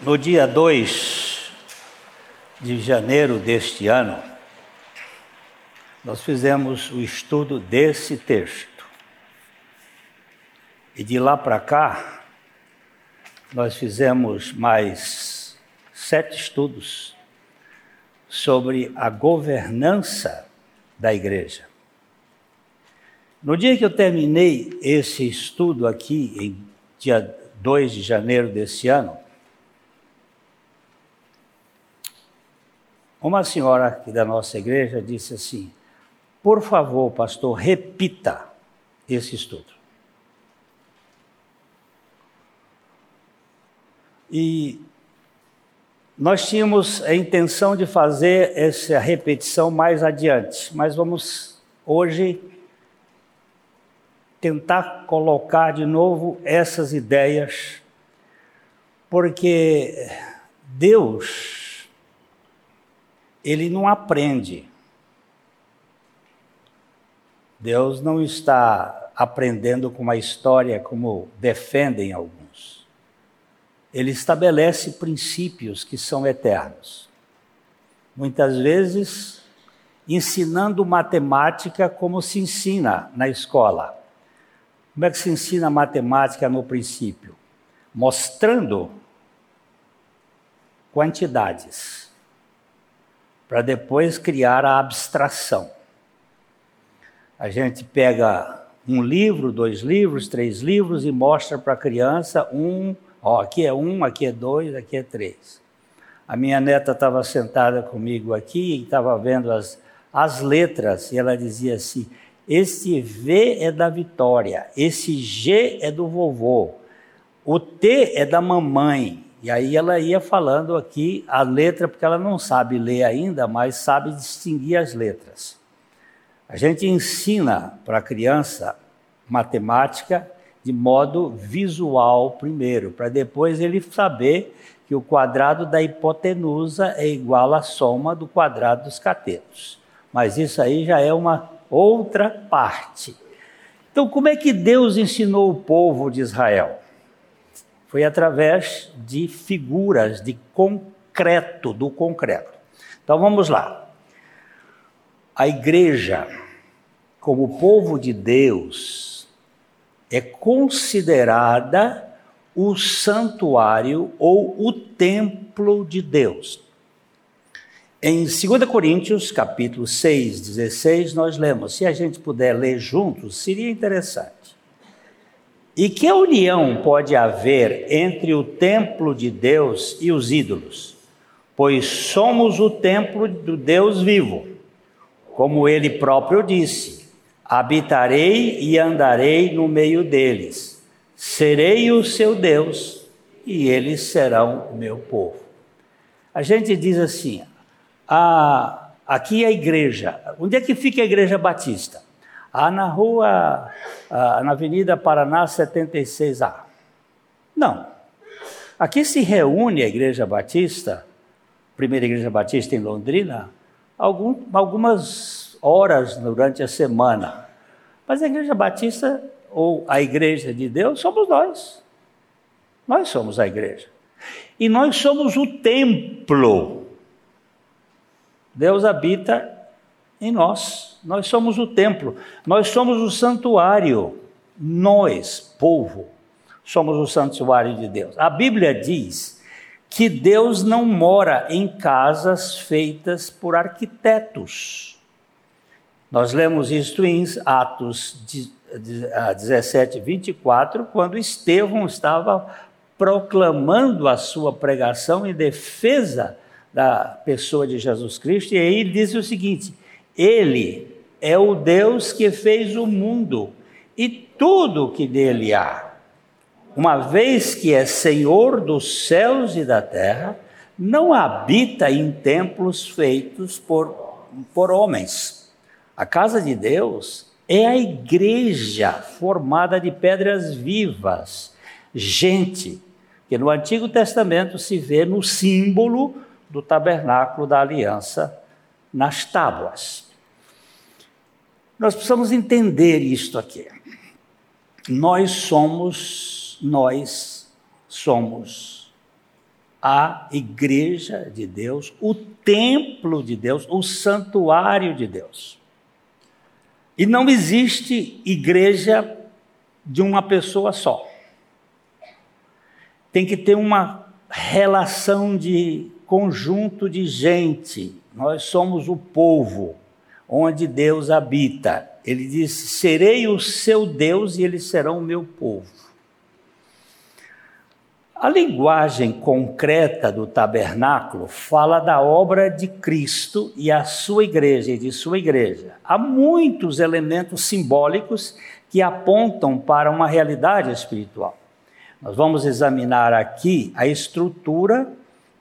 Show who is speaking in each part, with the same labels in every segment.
Speaker 1: No dia 2 de janeiro deste ano, nós fizemos o estudo desse texto. E de lá para cá, nós fizemos mais sete estudos sobre a governança da igreja. No dia que eu terminei esse estudo aqui, em dia 2 de janeiro desse ano, Uma senhora aqui da nossa igreja disse assim: por favor, pastor, repita esse estudo. E nós tínhamos a intenção de fazer essa repetição mais adiante, mas vamos hoje tentar colocar de novo essas ideias, porque Deus ele não aprende. Deus não está aprendendo com uma história como defendem alguns. Ele estabelece princípios que são eternos. Muitas vezes, ensinando matemática como se ensina na escola. Como é que se ensina matemática no princípio? Mostrando quantidades para depois criar a abstração. A gente pega um livro, dois livros, três livros e mostra para a criança um, ó, aqui é um, aqui é dois, aqui é três. A minha neta estava sentada comigo aqui e estava vendo as, as letras e ela dizia assim: esse V é da Vitória, esse G é do vovô, o T é da mamãe, e aí ela ia falando aqui a letra, porque ela não sabe ler ainda, mas sabe distinguir as letras. A gente ensina para a criança matemática de modo visual primeiro, para depois ele saber que o quadrado da hipotenusa é igual à soma do quadrado dos catetos. Mas isso aí já é uma outra parte. Então, como é que Deus ensinou o povo de Israel? Foi através de figuras, de concreto, do concreto. Então vamos lá. A igreja, como povo de Deus, é considerada o santuário ou o templo de Deus. Em 2 Coríntios, capítulo 6, 16, nós lemos, se a gente puder ler juntos, seria interessante. E que união pode haver entre o templo de Deus e os ídolos? Pois somos o templo do Deus vivo. Como ele próprio disse: habitarei e andarei no meio deles, serei o seu Deus e eles serão meu povo. A gente diz assim: a, aqui é a igreja. Onde é que fica a igreja batista? Ah, na rua, ah, na Avenida Paraná 76A. Não. Aqui se reúne a Igreja Batista, primeira Igreja Batista em Londrina, algum, algumas horas durante a semana. Mas a Igreja Batista, ou a Igreja de Deus, somos nós. Nós somos a igreja. E nós somos o templo. Deus habita em nós. Nós somos o templo, nós somos o santuário. Nós, povo, somos o santuário de Deus. A Bíblia diz que Deus não mora em casas feitas por arquitetos. Nós lemos isto em Atos 17, 24, quando Estevão estava proclamando a sua pregação em defesa da pessoa de Jesus Cristo, e aí ele diz o seguinte: ele é o Deus que fez o mundo e tudo o que dele há. Uma vez que é Senhor dos céus e da terra, não habita em templos feitos por, por homens. A casa de Deus é a igreja formada de pedras vivas, gente, que no Antigo Testamento se vê no símbolo do tabernáculo da aliança nas tábuas. Nós precisamos entender isto aqui. Nós somos, nós somos a igreja de Deus, o templo de Deus, o santuário de Deus. E não existe igreja de uma pessoa só. Tem que ter uma relação de conjunto de gente. Nós somos o povo onde Deus habita. Ele disse: Serei o seu Deus e eles serão o meu povo. A linguagem concreta do tabernáculo fala da obra de Cristo e a sua igreja e de sua igreja. Há muitos elementos simbólicos que apontam para uma realidade espiritual. Nós vamos examinar aqui a estrutura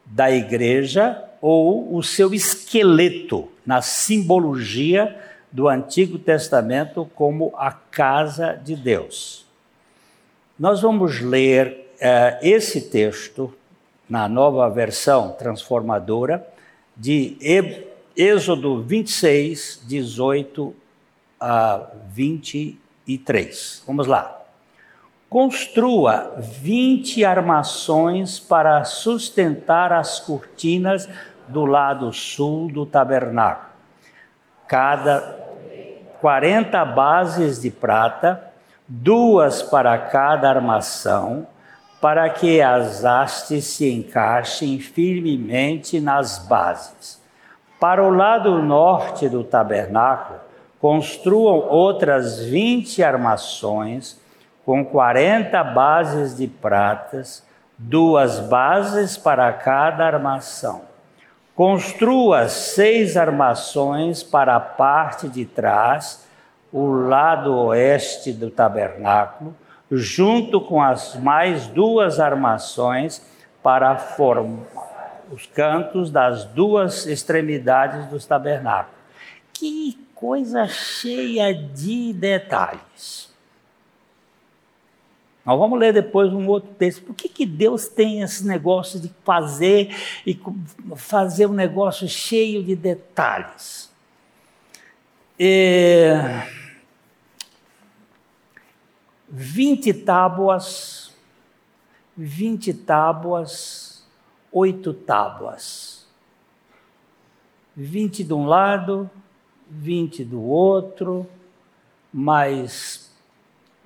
Speaker 1: da igreja ou o seu esqueleto na simbologia do Antigo Testamento como a casa de Deus. Nós vamos ler é, esse texto, na nova versão transformadora, de Êxodo 26, 18 a 23. Vamos lá. Construa 20 armações para sustentar as cortinas do lado sul do tabernáculo. Cada 40 bases de prata, duas para cada armação, para que as hastes se encaixem firmemente nas bases. Para o lado norte do tabernáculo, construam outras 20 armações com 40 bases de pratas, duas bases para cada armação. Construa seis armações para a parte de trás, o lado oeste do tabernáculo, junto com as mais duas armações para formar os cantos das duas extremidades dos tabernáculos. Que coisa cheia de detalhes. Nós vamos ler depois um outro texto. Por que, que Deus tem esse negócio de fazer e fazer um negócio cheio de detalhes? É... 20 tábuas, 20 tábuas, oito tábuas. 20 de um lado, 20 do outro, mais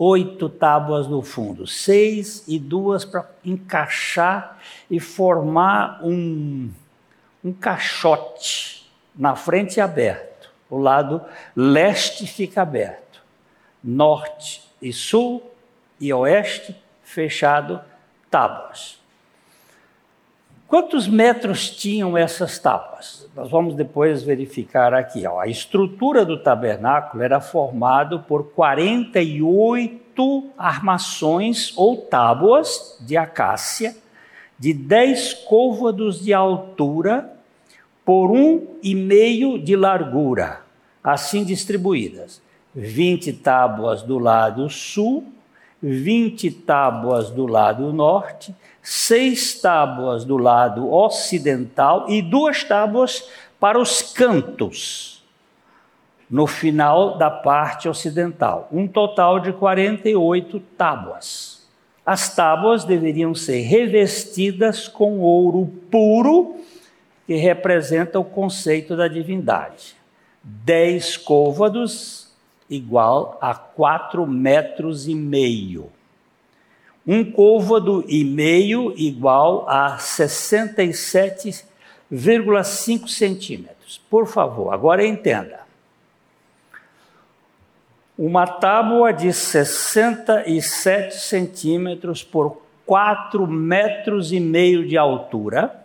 Speaker 1: oito tábuas no fundo, seis e duas para encaixar e formar um, um caixote na frente aberto. O lado leste fica aberto, norte e sul e oeste, fechado, tábuas. Quantos metros tinham essas tábuas? Nós vamos depois verificar aqui. Ó. A estrutura do tabernáculo era formada por 48 armações ou tábuas de acácia, de 10 côvados de altura por um e meio de largura, assim distribuídas. 20 tábuas do lado sul, 20 tábuas do lado norte, seis tábuas do lado ocidental e duas tábuas para os cantos, no final da parte ocidental. Um total de 48 tábuas. As tábuas deveriam ser revestidas com ouro puro, que representa o conceito da divindade. Dez côvados igual a quatro metros e meio. Um côvado e meio igual a 67,5 centímetros. Por favor, agora entenda. Uma tábua de 67 centímetros por 4 metros e meio de altura,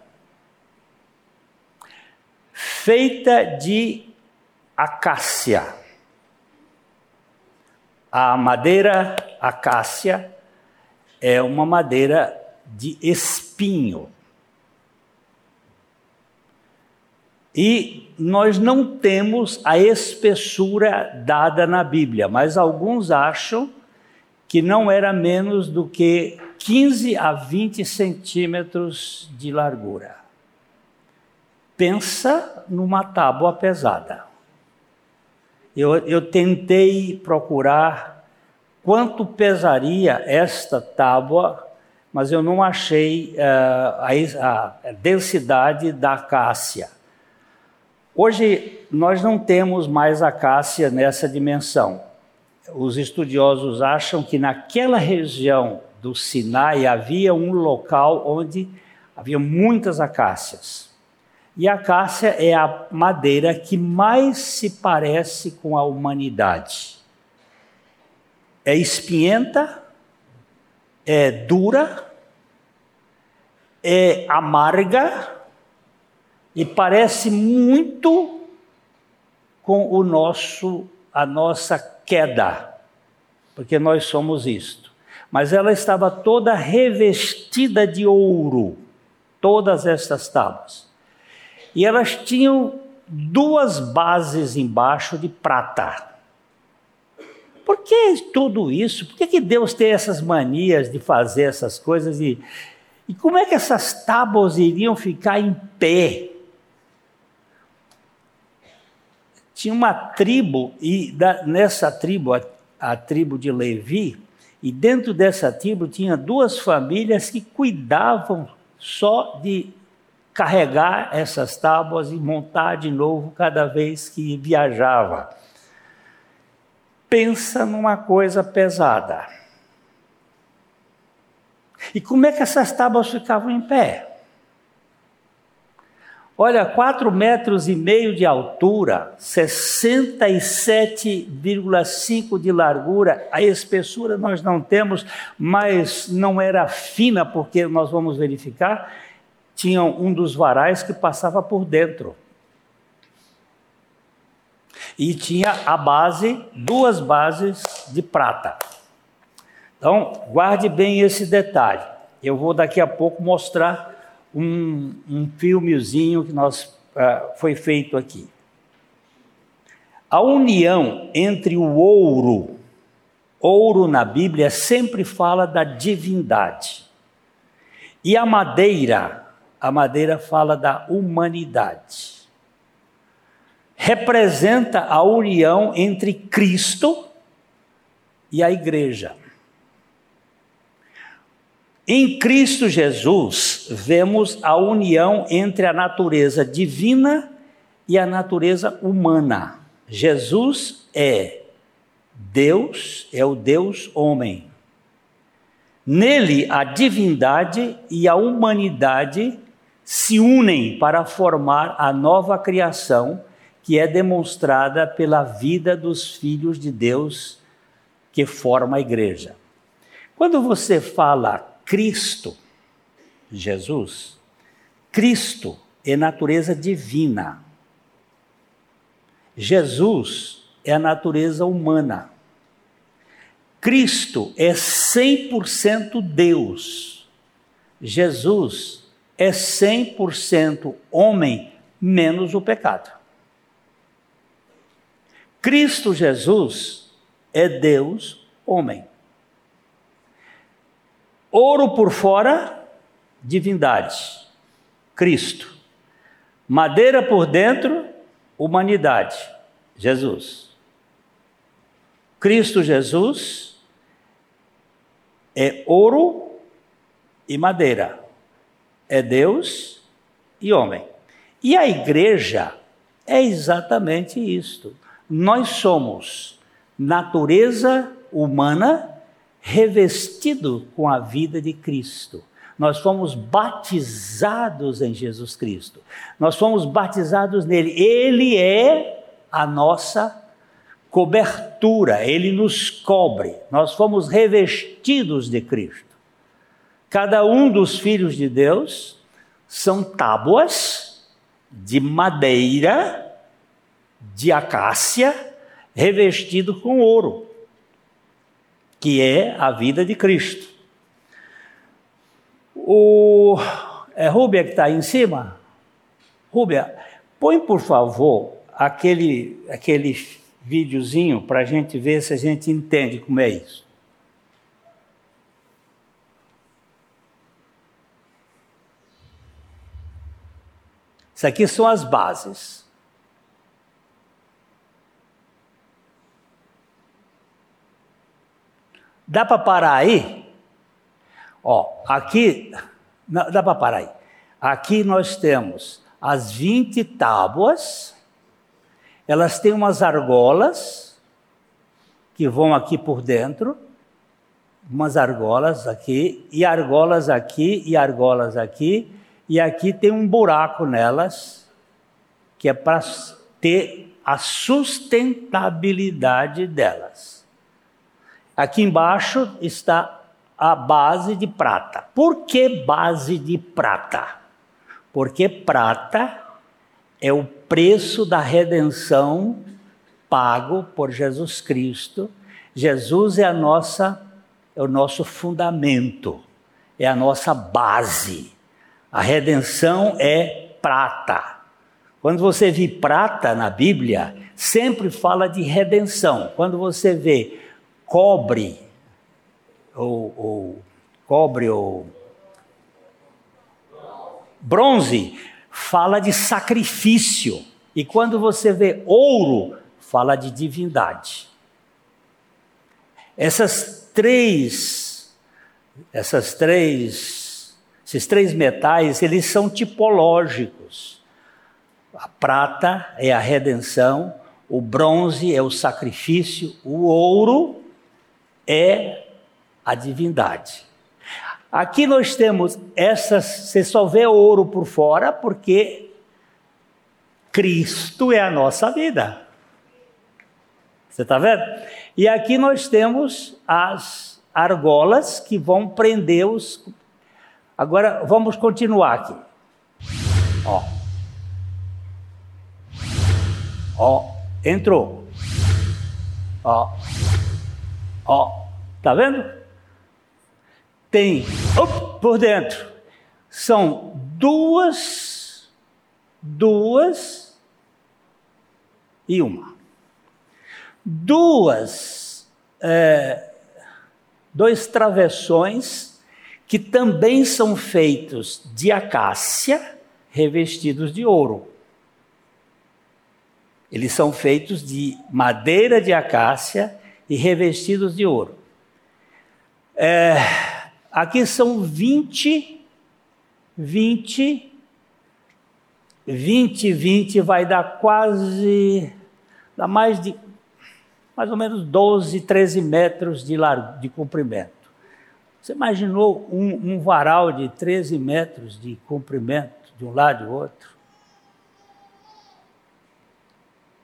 Speaker 1: feita de acácia a madeira acácia é uma madeira de espinho. E nós não temos a espessura dada na Bíblia, mas alguns acham que não era menos do que 15 a 20 centímetros de largura. Pensa numa tábua pesada. Eu, eu tentei procurar quanto pesaria esta tábua mas eu não achei uh, a, a densidade da acácia. Hoje nós não temos mais acácia nessa dimensão. Os estudiosos acham que naquela região do Sinai havia um local onde havia muitas acácias. E a acácia é a madeira que mais se parece com a humanidade. É espinhenta, é dura, é amarga e parece muito com o nosso a nossa queda, porque nós somos isto. Mas ela estava toda revestida de ouro, todas estas tábuas. E elas tinham duas bases embaixo de prata. Por que tudo isso? Por que, que Deus tem essas manias de fazer essas coisas? E, e como é que essas tábuas iriam ficar em pé? Tinha uma tribo, e da, nessa tribo, a, a tribo de Levi, e dentro dessa tribo tinha duas famílias que cuidavam só de carregar essas tábuas e montar de novo cada vez que viajava pensa numa coisa pesada. E como é que essas tábuas ficavam em pé? Olha, quatro metros e meio de altura, 67,5 de largura. A espessura nós não temos, mas não era fina, porque nós vamos verificar. Tinha um dos varais que passava por dentro e tinha a base, duas bases de prata. Então, guarde bem esse detalhe. Eu vou daqui a pouco mostrar um, um filmezinho que nós, uh, foi feito aqui. A união entre o ouro, ouro na Bíblia sempre fala da divindade, e a madeira, a madeira fala da humanidade representa a união entre Cristo e a igreja. Em Cristo Jesus, vemos a união entre a natureza divina e a natureza humana. Jesus é Deus, é o Deus homem. Nele, a divindade e a humanidade se unem para formar a nova criação que é demonstrada pela vida dos filhos de Deus que forma a igreja. Quando você fala Cristo, Jesus, Cristo é natureza divina. Jesus é a natureza humana. Cristo é 100% Deus. Jesus é 100% homem, menos o pecado. Cristo Jesus é Deus homem. Ouro por fora, divindade, Cristo. Madeira por dentro, humanidade, Jesus. Cristo Jesus é ouro e madeira, é Deus e homem. E a igreja é exatamente isto. Nós somos natureza humana revestido com a vida de Cristo. Nós fomos batizados em Jesus Cristo. Nós fomos batizados nele. Ele é a nossa cobertura, ele nos cobre. Nós fomos revestidos de Cristo. Cada um dos filhos de Deus são tábuas de madeira de acácia revestido com ouro, que é a vida de Cristo. O é Rúbia que está aí em cima? Rúbia, põe por favor aquele, aquele videozinho para a gente ver se a gente entende como é isso. Isso aqui são as bases. Dá para parar aí? Ó, aqui, não, dá para parar aí. Aqui nós temos as 20 tábuas, elas têm umas argolas que vão aqui por dentro, umas argolas aqui, e argolas aqui, e argolas aqui, e aqui tem um buraco nelas, que é para ter a sustentabilidade delas. Aqui embaixo está a base de prata. Por que base de prata? Porque prata é o preço da redenção pago por Jesus Cristo. Jesus é a nossa é o nosso fundamento, é a nossa base. A redenção é prata. Quando você vê prata na Bíblia, sempre fala de redenção. Quando você vê cobre, ou, ou cobre, ou bronze, fala de sacrifício. E quando você vê ouro, fala de divindade. Essas três, essas três, esses três metais, eles são tipológicos. A prata é a redenção, o bronze é o sacrifício, o ouro é a divindade. Aqui nós temos essas, você só vê ouro por fora porque Cristo é a nossa vida. Você está vendo? E aqui nós temos as argolas que vão prender os. Agora vamos continuar aqui. Ó. Ó, entrou. Ó. Ó, tá vendo? Tem op, por dentro. São duas, duas e uma duas, é, dois travessões que também são feitos de acácia revestidos de ouro. Eles são feitos de madeira de acácia e revestidos de ouro. É, aqui são 20, 20, 20, 20 vai dar quase, dá mais de mais ou menos 12, 13 metros de, largo, de comprimento. Você imaginou um, um varal de 13 metros de comprimento de um lado e outro?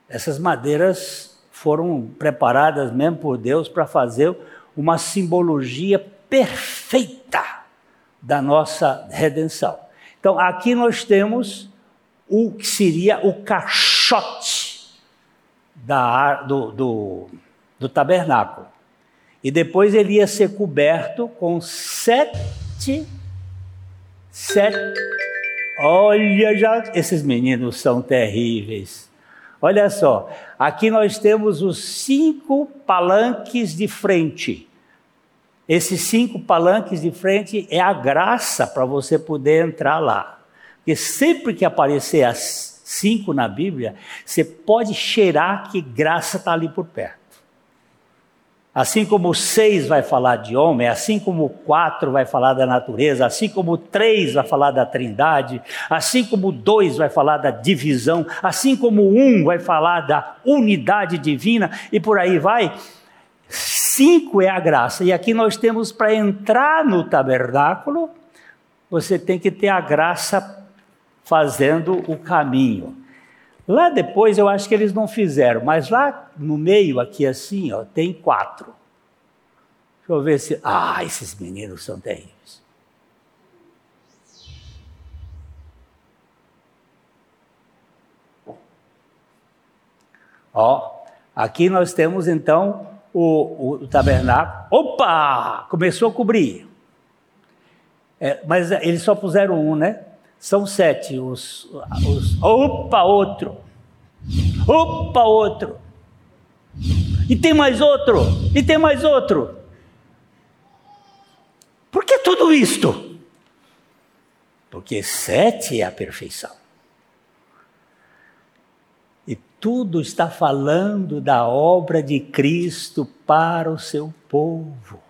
Speaker 1: Essas madeiras foram preparadas mesmo por Deus para fazer uma simbologia perfeita da nossa redenção. Então, aqui nós temos o que seria o caixote da, do, do, do tabernáculo. E depois ele ia ser coberto com sete, sete. Olha, já esses meninos são terríveis. Olha só, aqui nós temos os cinco palanques de frente. Esses cinco palanques de frente é a graça para você poder entrar lá. Porque sempre que aparecer as cinco na Bíblia, você pode cheirar que graça está ali por perto. Assim como o seis vai falar de homem, assim como o quatro vai falar da natureza, assim como o três vai falar da trindade, assim como o dois vai falar da divisão, assim como o um vai falar da unidade divina e por aí vai. Cinco é a graça. E aqui nós temos para entrar no tabernáculo, você tem que ter a graça fazendo o caminho. Lá depois eu acho que eles não fizeram, mas lá no meio, aqui assim, ó, tem quatro. Deixa eu ver se. Ah, esses meninos são terríveis. Ó, aqui nós temos então o, o, tabernáculo. Opa! Começou a cobrir. É, mas eles só puseram um, né? São sete os, os. Opa, outro! Opa, outro! E tem mais outro! E tem mais outro! Por que tudo isto? Porque sete é a perfeição. E tudo está falando da obra de Cristo para o seu povo.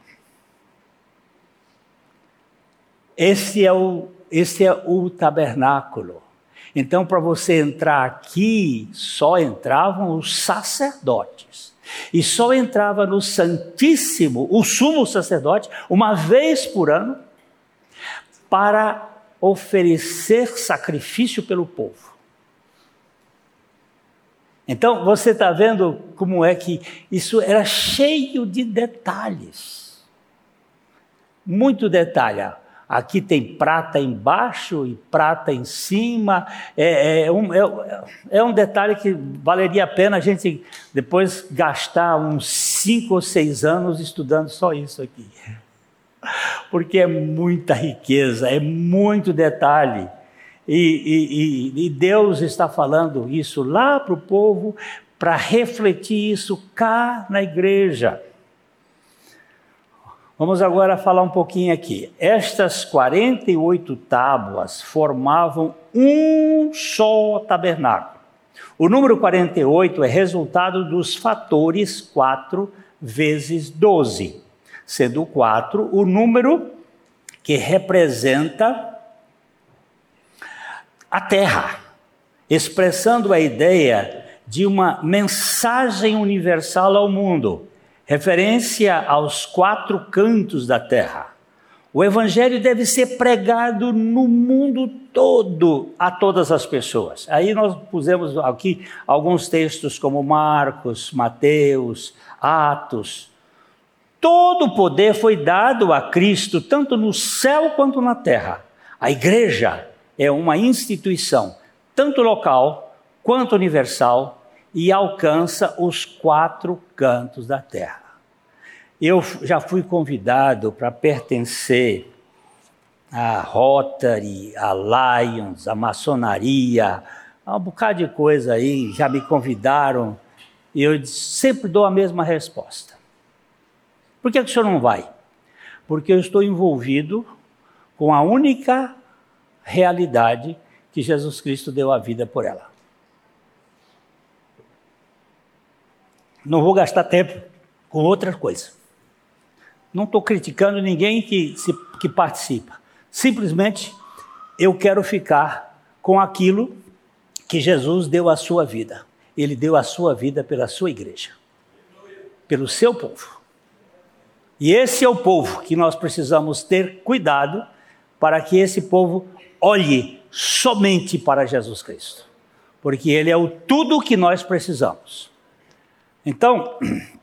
Speaker 1: Esse é o, esse é o tabernáculo. Então, para você entrar aqui, só entravam os sacerdotes. E só entrava no Santíssimo o sumo sacerdote, uma vez por ano, para oferecer sacrifício pelo povo. Então, você está vendo como é que isso era cheio de detalhes. Muito detalhe. Aqui tem prata embaixo e prata em cima. É, é, um, é, é, um detalhe que valeria a pena a gente depois gastar uns cinco ou seis anos estudando só isso aqui. Porque é muita riqueza, é muito detalhe. E, e, e Deus está falando isso lá para o povo, para refletir isso cá na igreja. Vamos agora falar um pouquinho aqui. Estas 48 tábuas formavam um só tabernáculo. O número 48 é resultado dos fatores 4 vezes 12, sendo 4 o número que representa a terra, expressando a ideia de uma mensagem universal ao mundo, referência aos quatro cantos da terra. O evangelho deve ser pregado no mundo todo a todas as pessoas. Aí nós pusemos aqui alguns textos como Marcos, Mateus, Atos. Todo o poder foi dado a Cristo, tanto no céu quanto na terra. A igreja é uma instituição, tanto local quanto universal, e alcança os quatro cantos da terra. Eu já fui convidado para pertencer à Rotary, à Lions, à maçonaria, a um bocado de coisa aí, já me convidaram, e eu sempre dou a mesma resposta. Por que, que o senhor não vai? Porque eu estou envolvido com a única realidade que Jesus Cristo deu a vida por ela. Não vou gastar tempo com outra coisa. Não estou criticando ninguém que, se, que participa. Simplesmente eu quero ficar com aquilo que Jesus deu a sua vida. Ele deu a sua vida pela sua igreja, pelo seu povo. E esse é o povo que nós precisamos ter cuidado para que esse povo olhe somente para Jesus Cristo, porque Ele é o tudo que nós precisamos. Então,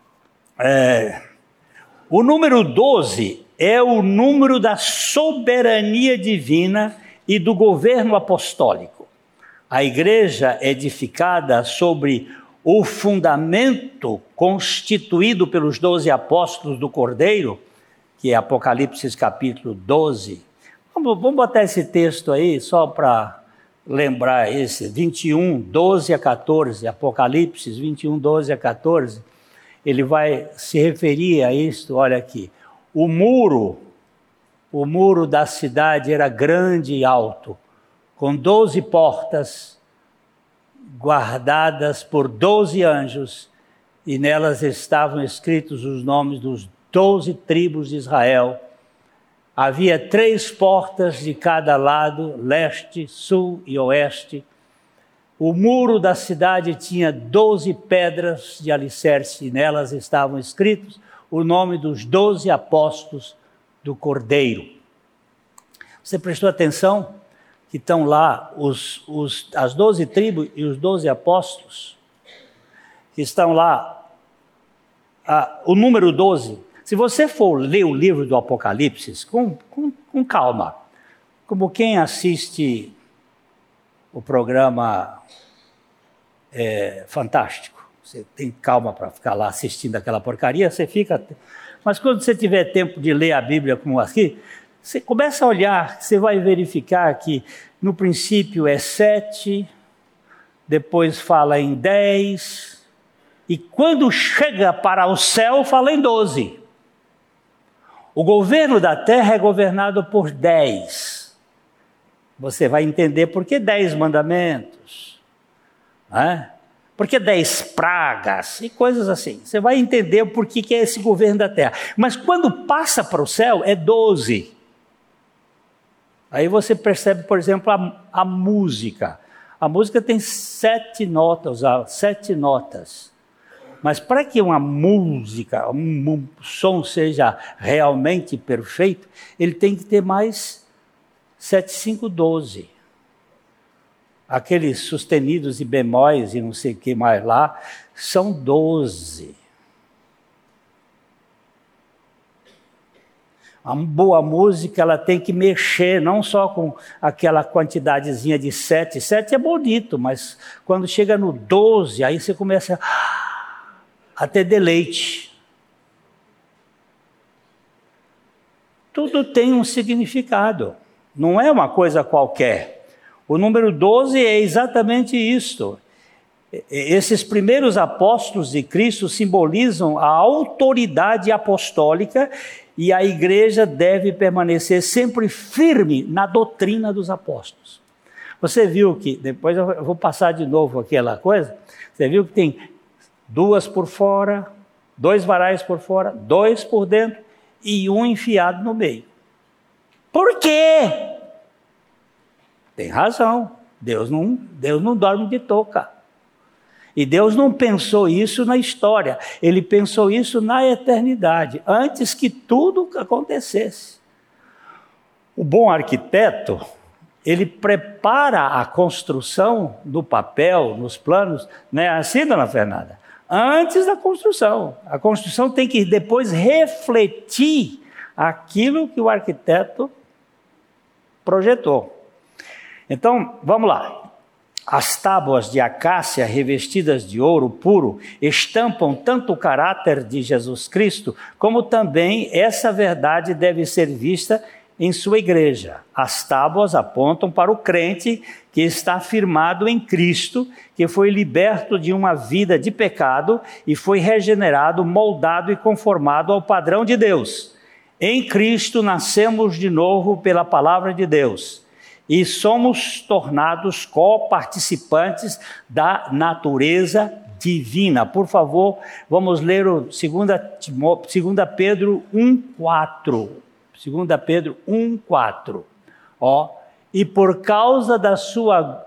Speaker 1: é, o número 12 é o número da soberania divina e do governo apostólico. A igreja é edificada sobre o fundamento constituído pelos doze apóstolos do Cordeiro, que é Apocalipse capítulo 12, Vamos, vamos botar esse texto aí só para lembrar esse, 21, 12 a 14, Apocalipse 21, 12 a 14. Ele vai se referir a isto, olha aqui. O muro, o muro da cidade era grande e alto, com doze portas guardadas por doze anjos, e nelas estavam escritos os nomes dos doze tribos de Israel Havia três portas de cada lado, leste, sul e oeste. O muro da cidade tinha doze pedras de alicerce, e nelas estavam escritos o nome dos doze apóstolos do Cordeiro. Você prestou atenção que estão lá os, os, as doze tribos e os doze apóstolos? Que estão lá, o número doze se você for ler o livro do Apocalipse com, com, com calma, como quem assiste o programa é, Fantástico, você tem calma para ficar lá assistindo aquela porcaria, você fica. Mas quando você tiver tempo de ler a Bíblia como aqui, você começa a olhar, você vai verificar que no princípio é sete, depois fala em dez, e quando chega para o céu, fala em doze. O governo da terra é governado por dez. Você vai entender por que dez mandamentos, né? por que dez pragas e coisas assim. Você vai entender por que, que é esse governo da terra. Mas quando passa para o céu, é doze. Aí você percebe, por exemplo, a, a música. A música tem sete notas, sete notas. Mas para que uma música, um, um, som seja realmente perfeito, ele tem que ter mais 7, 5, 12. Aqueles sustenidos e bemóis e não sei o que mais lá, são 12. A boa música ela tem que mexer, não só com aquela quantidadezinha de sete. Sete é bonito, mas quando chega no 12, aí você começa a ter deleite. Tudo tem um significado, não é uma coisa qualquer. O número 12 é exatamente isto. Esses primeiros apóstolos de Cristo simbolizam a autoridade apostólica e a igreja deve permanecer sempre firme na doutrina dos apóstolos. Você viu que, depois eu vou passar de novo aquela coisa, você viu que tem duas por fora, dois varais por fora, dois por dentro e um enfiado no meio. Por quê? Tem razão. Deus não, Deus não dorme de touca. E Deus não pensou isso na história, ele pensou isso na eternidade, antes que tudo acontecesse. O bom arquiteto, ele prepara a construção do papel, nos planos, não é assim, dona Fernanda? antes da construção. A construção tem que depois refletir aquilo que o arquiteto projetou. Então, vamos lá. As tábuas de acácia revestidas de ouro puro estampam tanto o caráter de Jesus Cristo, como também essa verdade deve ser vista em sua igreja. As tábuas apontam para o crente que está firmado em Cristo, que foi liberto de uma vida de pecado e foi regenerado, moldado e conformado ao padrão de Deus. Em Cristo nascemos de novo pela palavra de Deus e somos tornados co-participantes da natureza divina. Por favor, vamos ler o 2 Pedro 1,4. 2 Pedro 1,4. Ó, e por causa da sua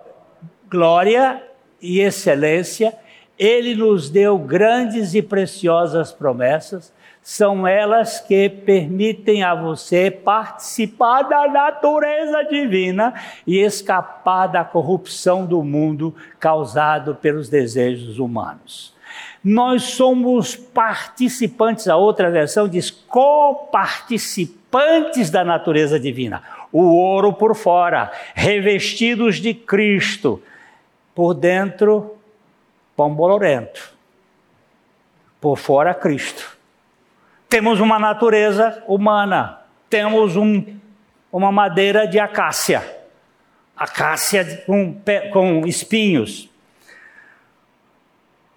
Speaker 1: glória e excelência, ele nos deu grandes e preciosas promessas, são elas que permitem a você participar da natureza divina e escapar da corrupção do mundo causado pelos desejos humanos. Nós somos participantes, a outra versão diz coparticipantes da natureza divina. O ouro por fora, revestidos de Cristo, por dentro, pão bolorento, por fora, Cristo. Temos uma natureza humana, temos um, uma madeira de acácia, acácia com, com espinhos,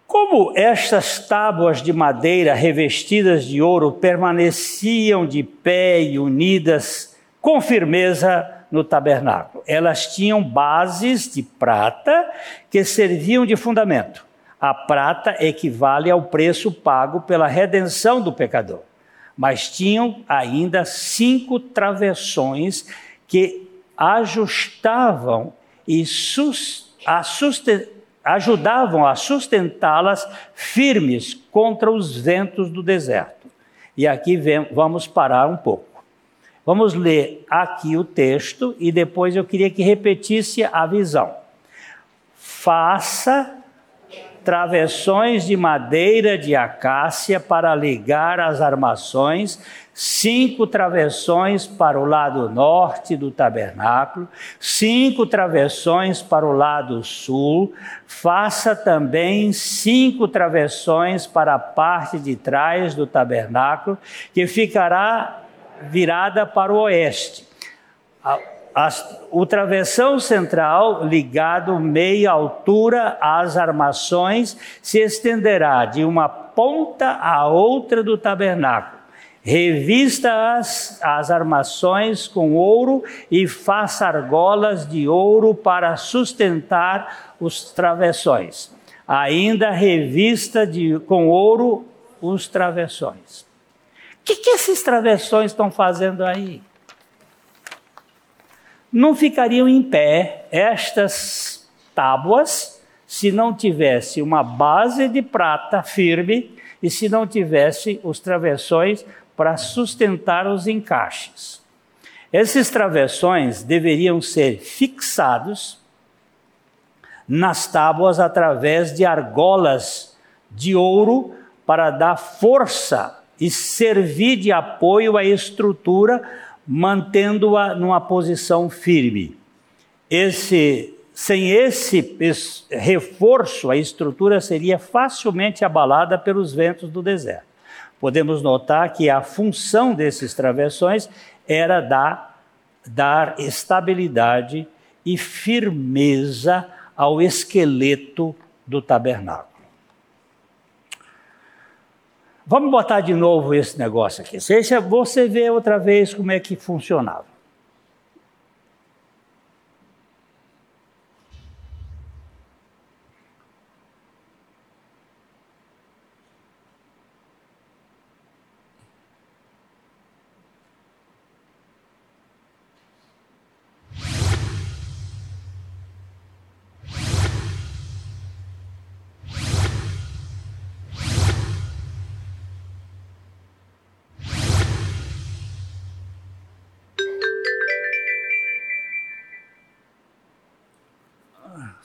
Speaker 1: como estas tábuas de madeira revestidas de ouro permaneciam de pé e unidas com firmeza no tabernáculo? Elas tinham bases de prata que serviam de fundamento. A prata equivale ao preço pago pela redenção do pecador. Mas tinham ainda cinco travessões que ajustavam e sus, ajudavam a sustentá-las firmes contra os ventos do deserto. E aqui vem, vamos parar um pouco. Vamos ler aqui o texto e depois eu queria que repetisse a visão. Faça travessões de madeira de acácia para ligar as armações, cinco travessões para o lado norte do tabernáculo, cinco travessões para o lado sul, faça também cinco travessões para a parte de trás do tabernáculo, que ficará virada para o oeste as, o travessão central, ligado meia altura às armações, se estenderá de uma ponta à outra do tabernáculo. Revista as, as armações com ouro e faça argolas de ouro para sustentar os travessões. Ainda revista de, com ouro os travessões. O que, que esses travessões estão fazendo aí? Não ficariam em pé estas tábuas se não tivesse uma base de prata firme e se não tivesse os travessões para sustentar os encaixes. Esses travessões deveriam ser fixados nas tábuas através de argolas de ouro para dar força e servir de apoio à estrutura, mantendo-a numa posição firme. Esse, sem esse reforço, a estrutura seria facilmente abalada pelos ventos do deserto. Podemos notar que a função desses travessões era dar, dar estabilidade e firmeza ao esqueleto do tabernáculo. Vamos botar de novo esse negócio aqui. Deixa você ver outra vez como é que funcionava.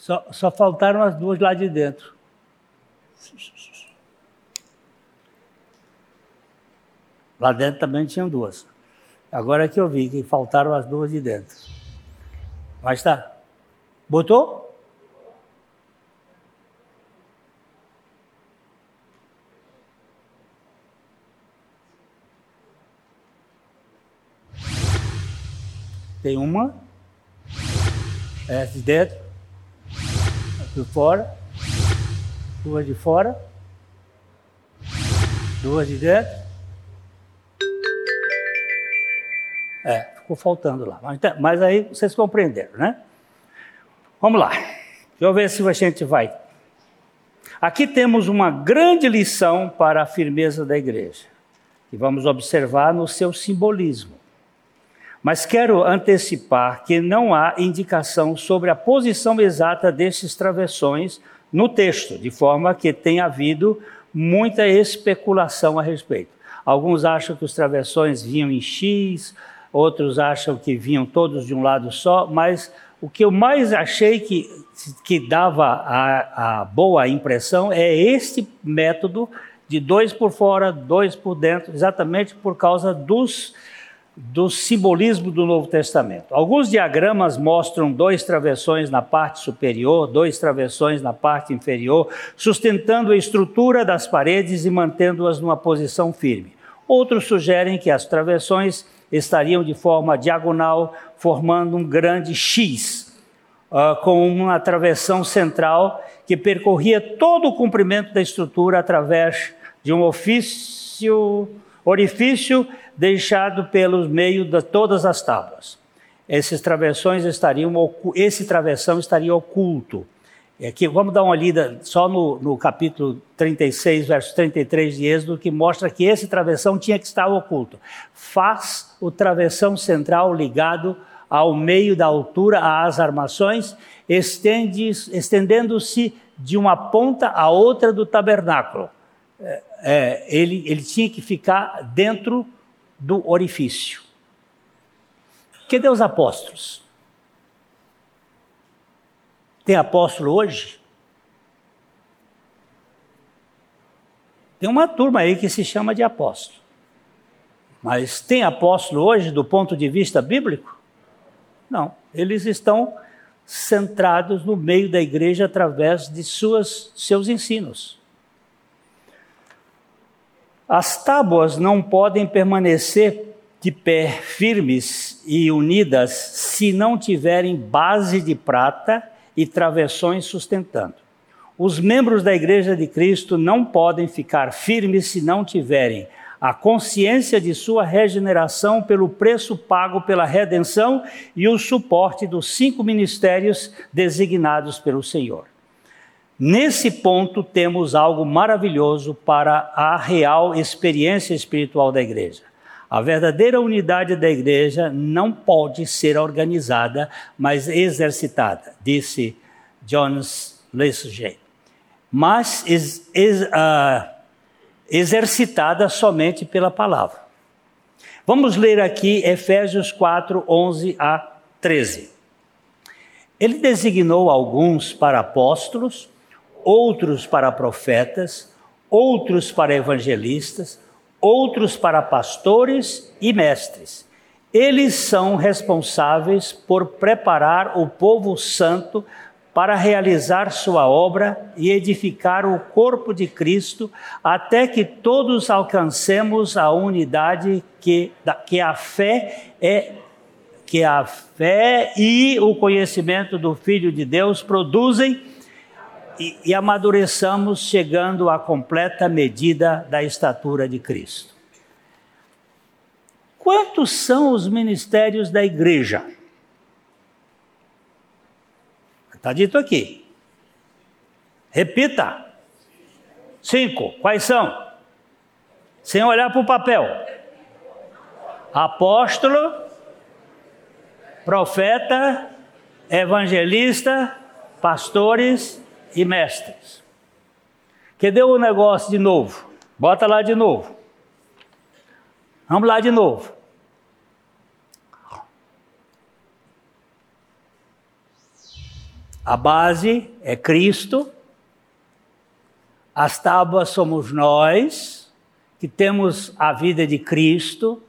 Speaker 1: Só, só faltaram as duas lá de dentro. Lá dentro também tinham duas. Agora é que eu vi que faltaram as duas de dentro. Mas tá. Botou? Tem uma. Essa de dentro de fora, duas de fora, duas de dentro. É, ficou faltando lá. Mas, então, mas aí vocês compreenderam, né? Vamos lá. Deixa eu ver se a gente vai. Aqui temos uma grande lição para a firmeza da igreja. E vamos observar no seu simbolismo. Mas quero antecipar que não há indicação sobre a posição exata desses travessões no texto, de forma que tenha havido muita especulação a respeito. Alguns acham que os travessões vinham em X, outros acham que vinham todos de um lado só, mas o que eu mais achei que, que dava a, a boa impressão é este método de dois por fora, dois por dentro, exatamente por causa dos do simbolismo do Novo Testamento. Alguns diagramas mostram dois travessões na parte superior, dois travessões na parte inferior, sustentando a estrutura das paredes e mantendo-as numa posição firme. Outros sugerem que as travessões estariam de forma diagonal, formando um grande X, uh, com uma travessão central que percorria todo o comprimento da estrutura através de um ofício, orifício deixado pelos meio de todas as tábuas. Esses travessões estariam, esse travessão estaria oculto. Aqui, vamos dar uma lida só no, no capítulo 36, verso 33 de Êxodo, que mostra que esse travessão tinha que estar oculto. Faz o travessão central ligado ao meio da altura às armações, estendendo-se de uma ponta à outra do tabernáculo. É, ele, ele tinha que ficar dentro do orifício. Cadê os apóstolos? Tem apóstolo hoje? Tem uma turma aí que se chama de apóstolo. Mas tem apóstolo hoje do ponto de vista bíblico? Não. Eles estão centrados no meio da igreja através de suas, seus ensinos. As tábuas não podem permanecer de pé firmes e unidas se não tiverem base de prata e travessões sustentando. Os membros da Igreja de Cristo não podem ficar firmes se não tiverem a consciência de sua regeneração pelo preço pago pela redenção e o suporte dos cinco ministérios designados pelo Senhor. Nesse ponto, temos algo maravilhoso para a real experiência espiritual da igreja. A verdadeira unidade da igreja não pode ser organizada, mas exercitada, disse Jones Lessuget. Mas ex, ex, uh, exercitada somente pela palavra. Vamos ler aqui Efésios 4, 11 a 13. Ele designou alguns para apóstolos, outros para profetas, outros para evangelistas, outros para pastores e mestres. Eles são responsáveis por preparar o povo santo para realizar sua obra e edificar o corpo de Cristo, até que todos alcancemos a unidade que, que a fé é que a fé e o conhecimento do Filho de Deus produzem e, e amadureçamos chegando à completa medida da estatura de Cristo. Quantos são os ministérios da igreja? Está dito aqui. Repita. Cinco. Quais são? Sem olhar para o papel: apóstolo, profeta, evangelista, pastores e mestres. Que deu o negócio de novo? Bota lá de novo. Vamos lá de novo. A base é Cristo, as tábuas somos nós, que temos a vida de Cristo,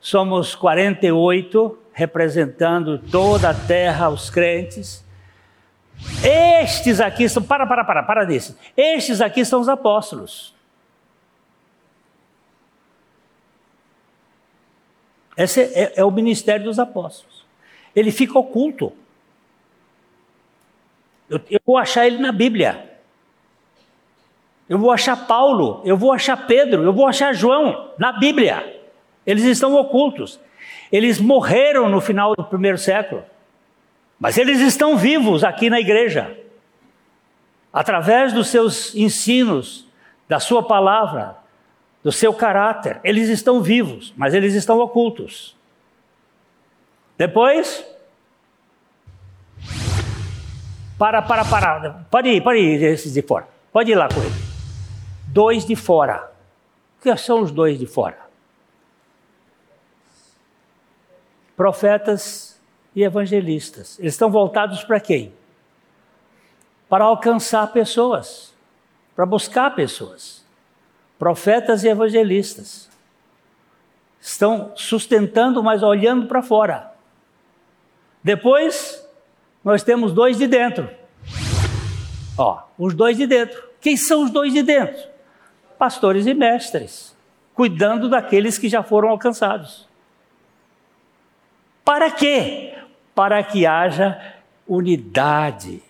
Speaker 1: somos 48, representando toda a terra, os crentes. Estes aqui são, para, para, para, para desse. Estes aqui são os apóstolos. Esse é, é o ministério dos apóstolos. Ele fica oculto. Eu, eu vou achar ele na Bíblia. Eu vou achar Paulo, eu vou achar Pedro, eu vou achar João na Bíblia. Eles estão ocultos. Eles morreram no final do primeiro século. Mas eles estão vivos aqui na igreja. Através dos seus ensinos, da sua palavra, do seu caráter, eles estão vivos, mas eles estão ocultos. Depois, para, para, para. Pode ir, pode ir esses de fora. Pode ir lá com ele. Dois de fora. O que são os dois de fora? Profetas e evangelistas. Eles estão voltados para quem? Para alcançar pessoas, para buscar pessoas. Profetas e evangelistas. Estão sustentando, mas olhando para fora. Depois, nós temos dois de dentro. Ó, os dois de dentro. Quem são os dois de dentro? Pastores e mestres, cuidando daqueles que já foram alcançados. Para quê? Para que haja unidade,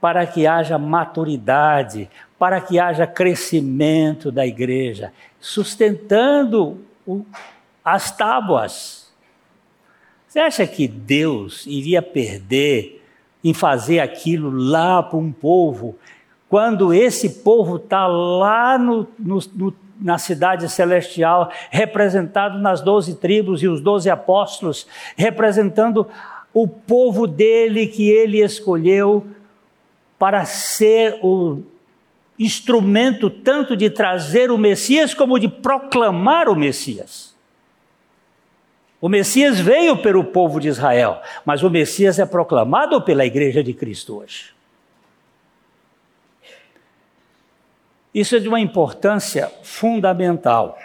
Speaker 1: para que haja maturidade, para que haja crescimento da igreja, sustentando o, as tábuas. Você acha que Deus iria perder em fazer aquilo lá para um povo, quando esse povo está lá no, no, no, na cidade celestial, representado nas doze tribos e os doze apóstolos, representando o povo dele que ele escolheu para ser o instrumento tanto de trazer o Messias como de proclamar o Messias. O Messias veio pelo povo de Israel, mas o Messias é proclamado pela igreja de Cristo hoje. Isso é de uma importância fundamental.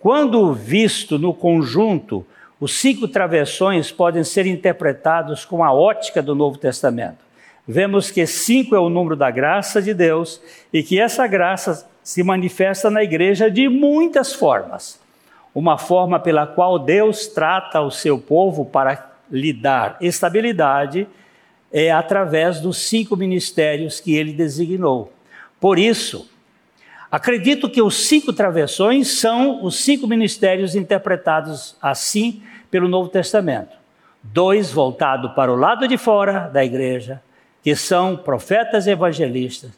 Speaker 1: Quando visto no conjunto, os cinco travessões podem ser interpretados com a ótica do Novo Testamento. Vemos que cinco é o número da graça de Deus e que essa graça se manifesta na igreja de muitas formas uma forma pela qual Deus trata o seu povo para lhe dar estabilidade é através dos cinco ministérios que ele designou. Por isso, acredito que os cinco travessões são os cinco ministérios interpretados assim pelo Novo Testamento. Dois voltados para o lado de fora da igreja, que são profetas e evangelistas.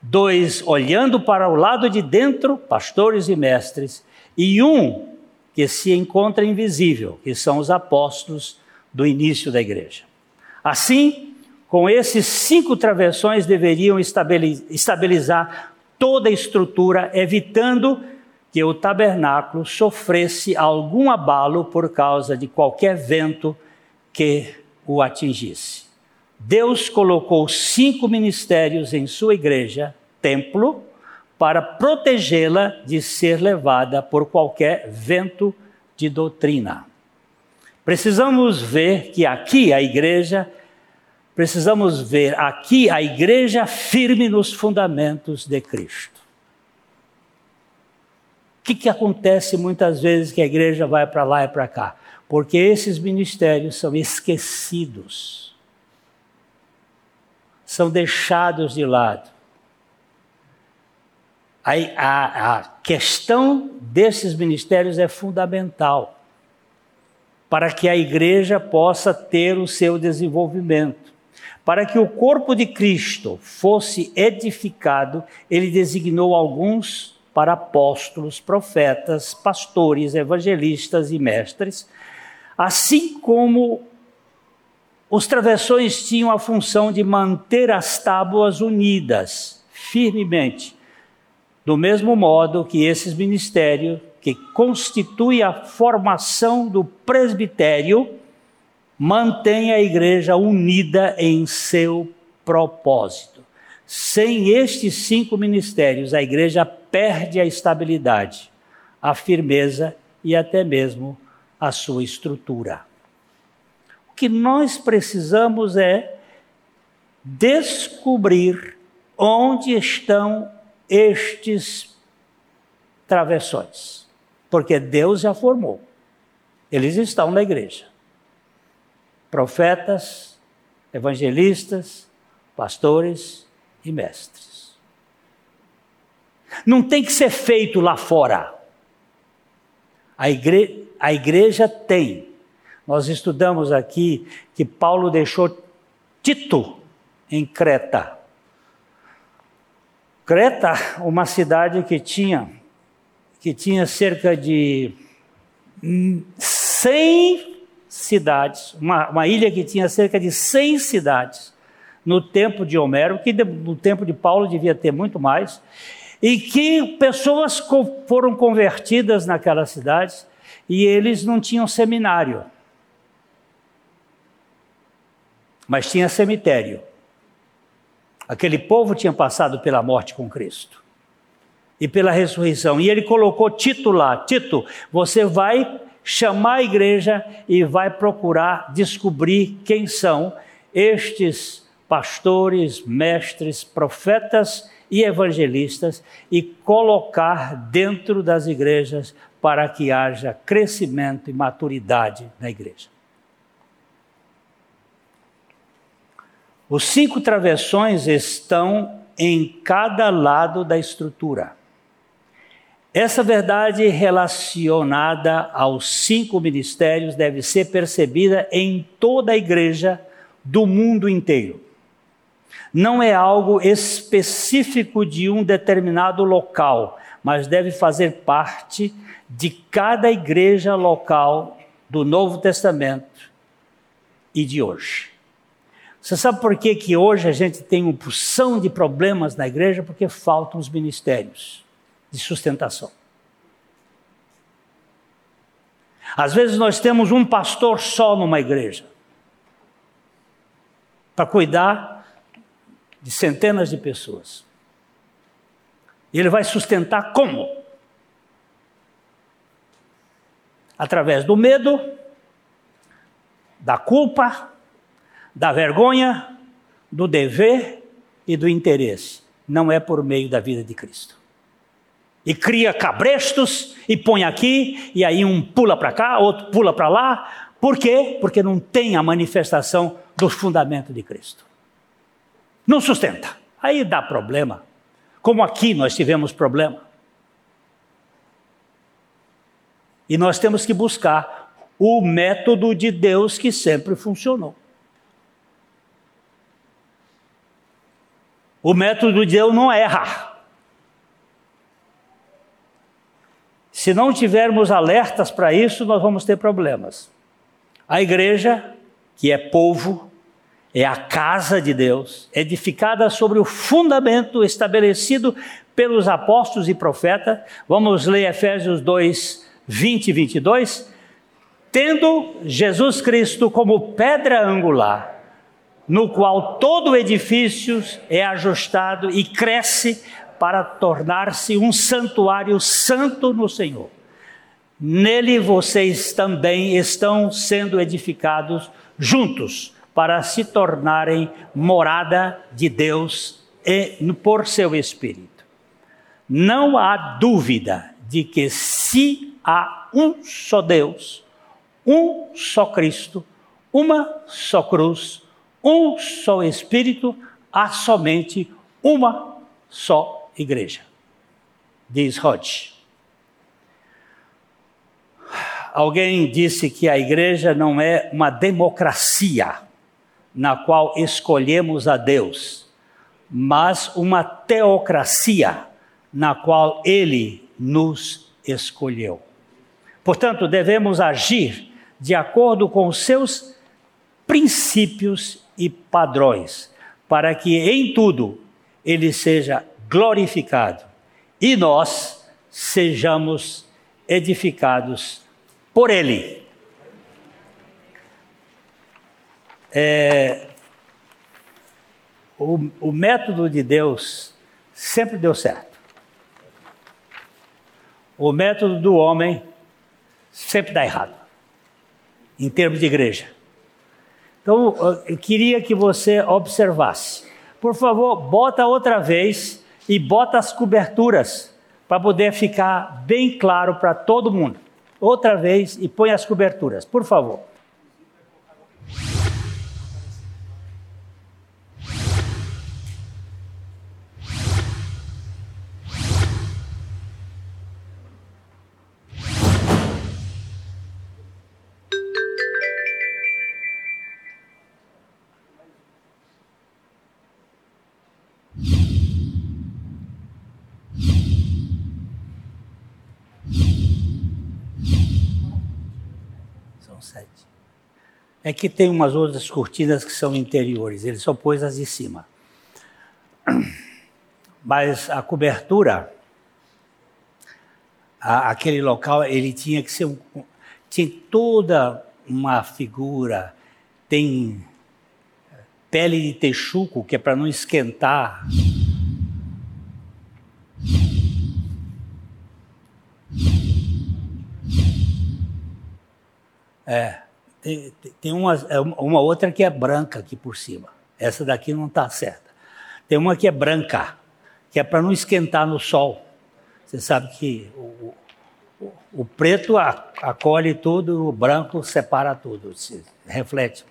Speaker 1: Dois olhando para o lado de dentro, pastores e mestres. E um que se encontra invisível, que são os apóstolos do início da igreja. Assim, com esses cinco travessões deveriam estabilizar toda a estrutura, evitando que o tabernáculo sofresse algum abalo por causa de qualquer vento que o atingisse. Deus colocou cinco ministérios em sua igreja, templo, para protegê-la de ser levada por qualquer vento de doutrina. Precisamos ver que aqui a igreja, precisamos ver aqui a igreja firme nos fundamentos de Cristo. Que, que acontece muitas vezes que a igreja vai para lá e para cá? Porque esses ministérios são esquecidos, são deixados de lado. A, a, a questão desses ministérios é fundamental para que a igreja possa ter o seu desenvolvimento. Para que o corpo de Cristo fosse edificado, ele designou alguns para apóstolos, profetas, pastores, evangelistas e mestres, assim como os travessões tinham a função de manter as tábuas unidas firmemente do mesmo modo que esses ministérios, que constituem a formação do presbitério, mantêm a igreja unida em seu propósito. Sem estes cinco ministérios, a igreja perde a estabilidade, a firmeza e até mesmo a sua estrutura. O que nós precisamos é descobrir onde estão estes travessões, porque Deus já formou. Eles estão na igreja. Profetas, evangelistas, pastores e mestres. Não tem que ser feito lá fora. A, igre a igreja tem. Nós estudamos aqui que Paulo deixou Tito em Creta. Creta, uma cidade que tinha que tinha cerca de 100 cidades, uma, uma ilha que tinha cerca de 100 cidades no tempo de Homero, que no tempo de Paulo devia ter muito mais, e que pessoas foram convertidas naquelas cidades e eles não tinham seminário, mas tinha cemitério. Aquele povo tinha passado pela morte com Cristo e pela ressurreição. E ele colocou Tito lá: Tito, você vai chamar a igreja e vai procurar descobrir quem são estes pastores, mestres, profetas e evangelistas e colocar dentro das igrejas para que haja crescimento e maturidade na igreja. Os cinco travessões estão em cada lado da estrutura. Essa verdade relacionada aos cinco ministérios deve ser percebida em toda a igreja do mundo inteiro. Não é algo específico de um determinado local, mas deve fazer parte de cada igreja local do Novo Testamento e de hoje. Você sabe por que, que hoje a gente tem uma porção de problemas na igreja? Porque faltam os ministérios de sustentação. Às vezes nós temos um pastor só numa igreja para cuidar de centenas de pessoas. E ele vai sustentar como? Através do medo, da culpa, da vergonha, do dever e do interesse. Não é por meio da vida de Cristo. E cria cabrestos e põe aqui, e aí um pula para cá, outro pula para lá. Por quê? Porque não tem a manifestação do fundamento de Cristo. Não sustenta. Aí dá problema. Como aqui nós tivemos problema. E nós temos que buscar o método de Deus que sempre funcionou. O método de Deus não erra. Se não tivermos alertas para isso, nós vamos ter problemas. A igreja, que é povo, é a casa de Deus, edificada sobre o fundamento estabelecido pelos apóstolos e profetas. Vamos ler Efésios 2, 20 e 22. Tendo Jesus Cristo como pedra angular, no qual todo o edifício é ajustado e cresce para tornar-se um santuário santo no Senhor. Nele vocês também estão sendo edificados juntos para se tornarem morada de Deus por seu Espírito. Não há dúvida de que se há um só Deus, um só Cristo, uma só cruz, um só Espírito, há somente uma só igreja. Diz Hodge. Alguém disse que a igreja não é uma democracia na qual escolhemos a Deus, mas uma teocracia na qual Ele nos escolheu. Portanto, devemos agir de acordo com seus princípios e padrões, para que em tudo Ele seja glorificado e nós sejamos edificados por Ele. É, o, o método de Deus sempre deu certo. O método do homem sempre dá errado, em termos de igreja. Então, eu queria que você observasse. Por favor, bota outra vez e bota as coberturas para poder ficar bem claro para todo mundo. Outra vez e põe as coberturas, por favor. É que tem umas outras cortinas que são interiores, ele só pôs as de cima. Mas a cobertura, a, aquele local, ele tinha que ser um, tinha toda uma figura, tem pele de texuco, que é para não esquentar. É. Tem, tem uma, é uma outra que é branca aqui por cima. Essa daqui não está certa. Tem uma que é branca, que é para não esquentar no sol. Você sabe que o, o, o preto acolhe tudo, o branco separa tudo, se reflete.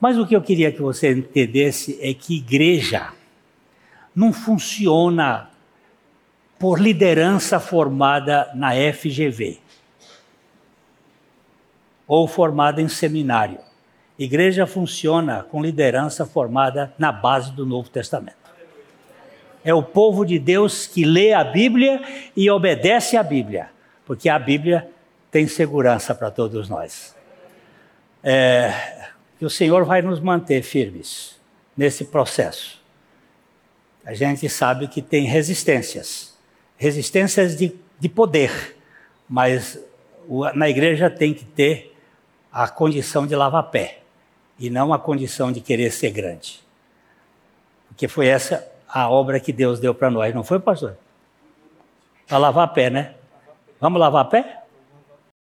Speaker 1: Mas o que eu queria que você entendesse é que igreja não funciona por liderança formada na FGV ou formada em seminário. Igreja funciona com liderança formada na base do Novo Testamento. É o povo de Deus que lê a Bíblia e obedece à Bíblia, porque a Bíblia tem segurança para todos nós. É, que o Senhor vai nos manter firmes nesse processo. A gente sabe que tem resistências, resistências de, de poder, mas na igreja tem que ter a condição de lavar pé e não a condição de querer ser grande. Porque foi essa a obra que Deus deu para nós, não foi, pastor? Para lavar pé, né? Vamos lavar pé?